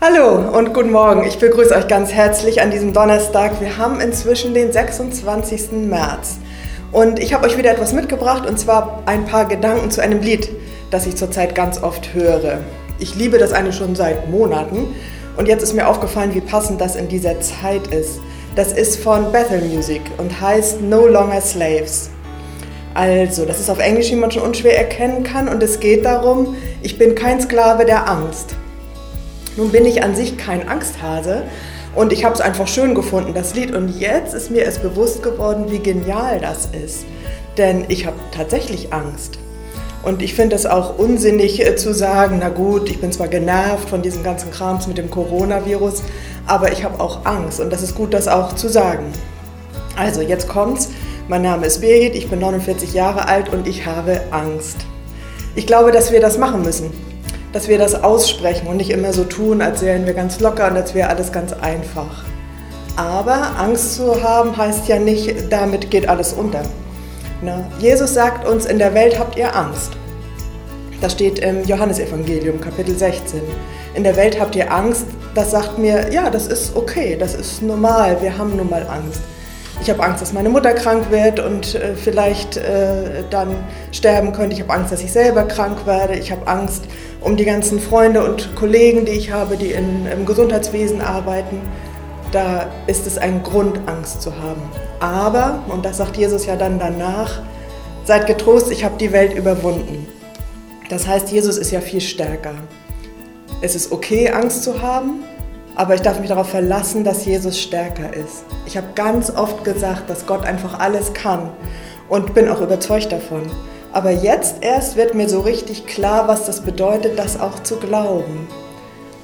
Hallo und guten Morgen. Ich begrüße euch ganz herzlich an diesem Donnerstag. Wir haben inzwischen den 26. März. Und ich habe euch wieder etwas mitgebracht und zwar ein paar Gedanken zu einem Lied, das ich zurzeit ganz oft höre. Ich liebe das eine schon seit Monaten und jetzt ist mir aufgefallen, wie passend das in dieser Zeit ist. Das ist von Bethel Music und heißt No Longer Slaves. Also, das ist auf Englisch, wie man schon unschwer erkennen kann und es geht darum, ich bin kein Sklave der Angst. Nun bin ich an sich kein Angsthase und ich habe es einfach schön gefunden, das Lied. Und jetzt ist mir es bewusst geworden, wie genial das ist. Denn ich habe tatsächlich Angst. Und ich finde es auch unsinnig äh, zu sagen, na gut, ich bin zwar genervt von diesem ganzen Krams mit dem Coronavirus, aber ich habe auch Angst. Und das ist gut, das auch zu sagen. Also, jetzt kommt's. Mein Name ist Birgit, ich bin 49 Jahre alt und ich habe Angst. Ich glaube, dass wir das machen müssen dass wir das aussprechen und nicht immer so tun, als wären wir ganz locker und als wäre alles ganz einfach. Aber Angst zu haben heißt ja nicht, damit geht alles unter. Na, Jesus sagt uns, in der Welt habt ihr Angst. Das steht im Johannesevangelium, Kapitel 16. In der Welt habt ihr Angst. Das sagt mir, ja, das ist okay, das ist normal, wir haben nun mal Angst. Ich habe Angst, dass meine Mutter krank wird und äh, vielleicht äh, dann sterben könnte. Ich habe Angst, dass ich selber krank werde. Ich habe Angst um die ganzen Freunde und Kollegen, die ich habe, die in, im Gesundheitswesen arbeiten. Da ist es ein Grund, Angst zu haben. Aber, und das sagt Jesus ja dann danach, seid getrost, ich habe die Welt überwunden. Das heißt, Jesus ist ja viel stärker. Es ist okay, Angst zu haben, aber ich darf mich darauf verlassen, dass Jesus stärker ist. Ich habe ganz oft gesagt, dass Gott einfach alles kann und bin auch überzeugt davon. Aber jetzt erst wird mir so richtig klar, was das bedeutet, das auch zu glauben.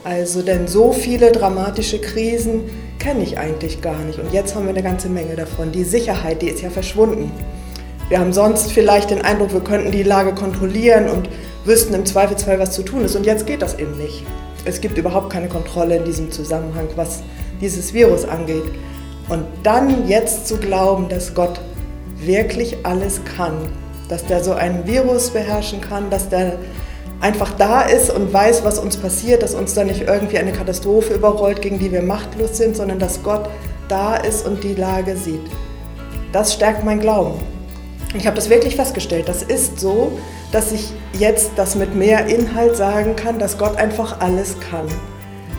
Also, denn so viele dramatische Krisen kenne ich eigentlich gar nicht. Und jetzt haben wir eine ganze Menge davon. Die Sicherheit, die ist ja verschwunden. Wir haben sonst vielleicht den Eindruck, wir könnten die Lage kontrollieren und wüssten im Zweifelsfall, was zu tun ist. Und jetzt geht das eben nicht. Es gibt überhaupt keine Kontrolle in diesem Zusammenhang, was dieses Virus angeht. Und dann jetzt zu glauben, dass Gott wirklich alles kann, dass der so ein Virus beherrschen kann, dass der einfach da ist und weiß, was uns passiert, dass uns da nicht irgendwie eine Katastrophe überrollt, gegen die wir machtlos sind, sondern dass Gott da ist und die Lage sieht. Das stärkt mein Glauben. Ich habe das wirklich festgestellt. Das ist so, dass ich jetzt das mit mehr Inhalt sagen kann, dass Gott einfach alles kann.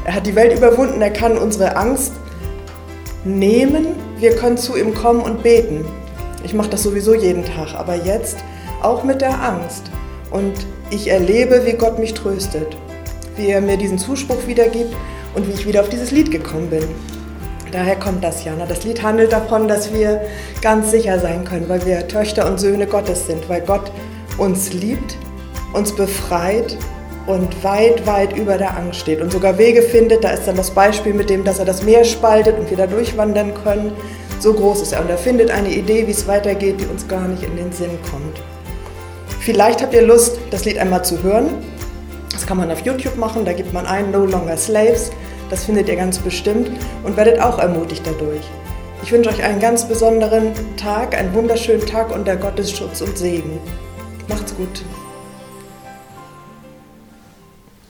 Er hat die Welt überwunden, er kann unsere Angst nehmen, wir können zu ihm kommen und beten. Ich mache das sowieso jeden Tag, aber jetzt auch mit der Angst. Und ich erlebe, wie Gott mich tröstet, wie er mir diesen Zuspruch wiedergibt und wie ich wieder auf dieses Lied gekommen bin. Daher kommt das ja. Das Lied handelt davon, dass wir ganz sicher sein können, weil wir Töchter und Söhne Gottes sind, weil Gott uns liebt, uns befreit und weit, weit über der Angst steht und sogar Wege findet. Da ist dann das Beispiel mit dem, dass er das Meer spaltet und wir da durchwandern können. So groß ist er und er findet eine Idee, wie es weitergeht, die uns gar nicht in den Sinn kommt. Vielleicht habt ihr Lust, das Lied einmal zu hören. Das kann man auf YouTube machen, da gibt man ein No Longer Slaves. Das findet ihr ganz bestimmt und werdet auch ermutigt dadurch. Ich wünsche euch einen ganz besonderen Tag, einen wunderschönen Tag unter Gottes Schutz und Segen. Macht's gut.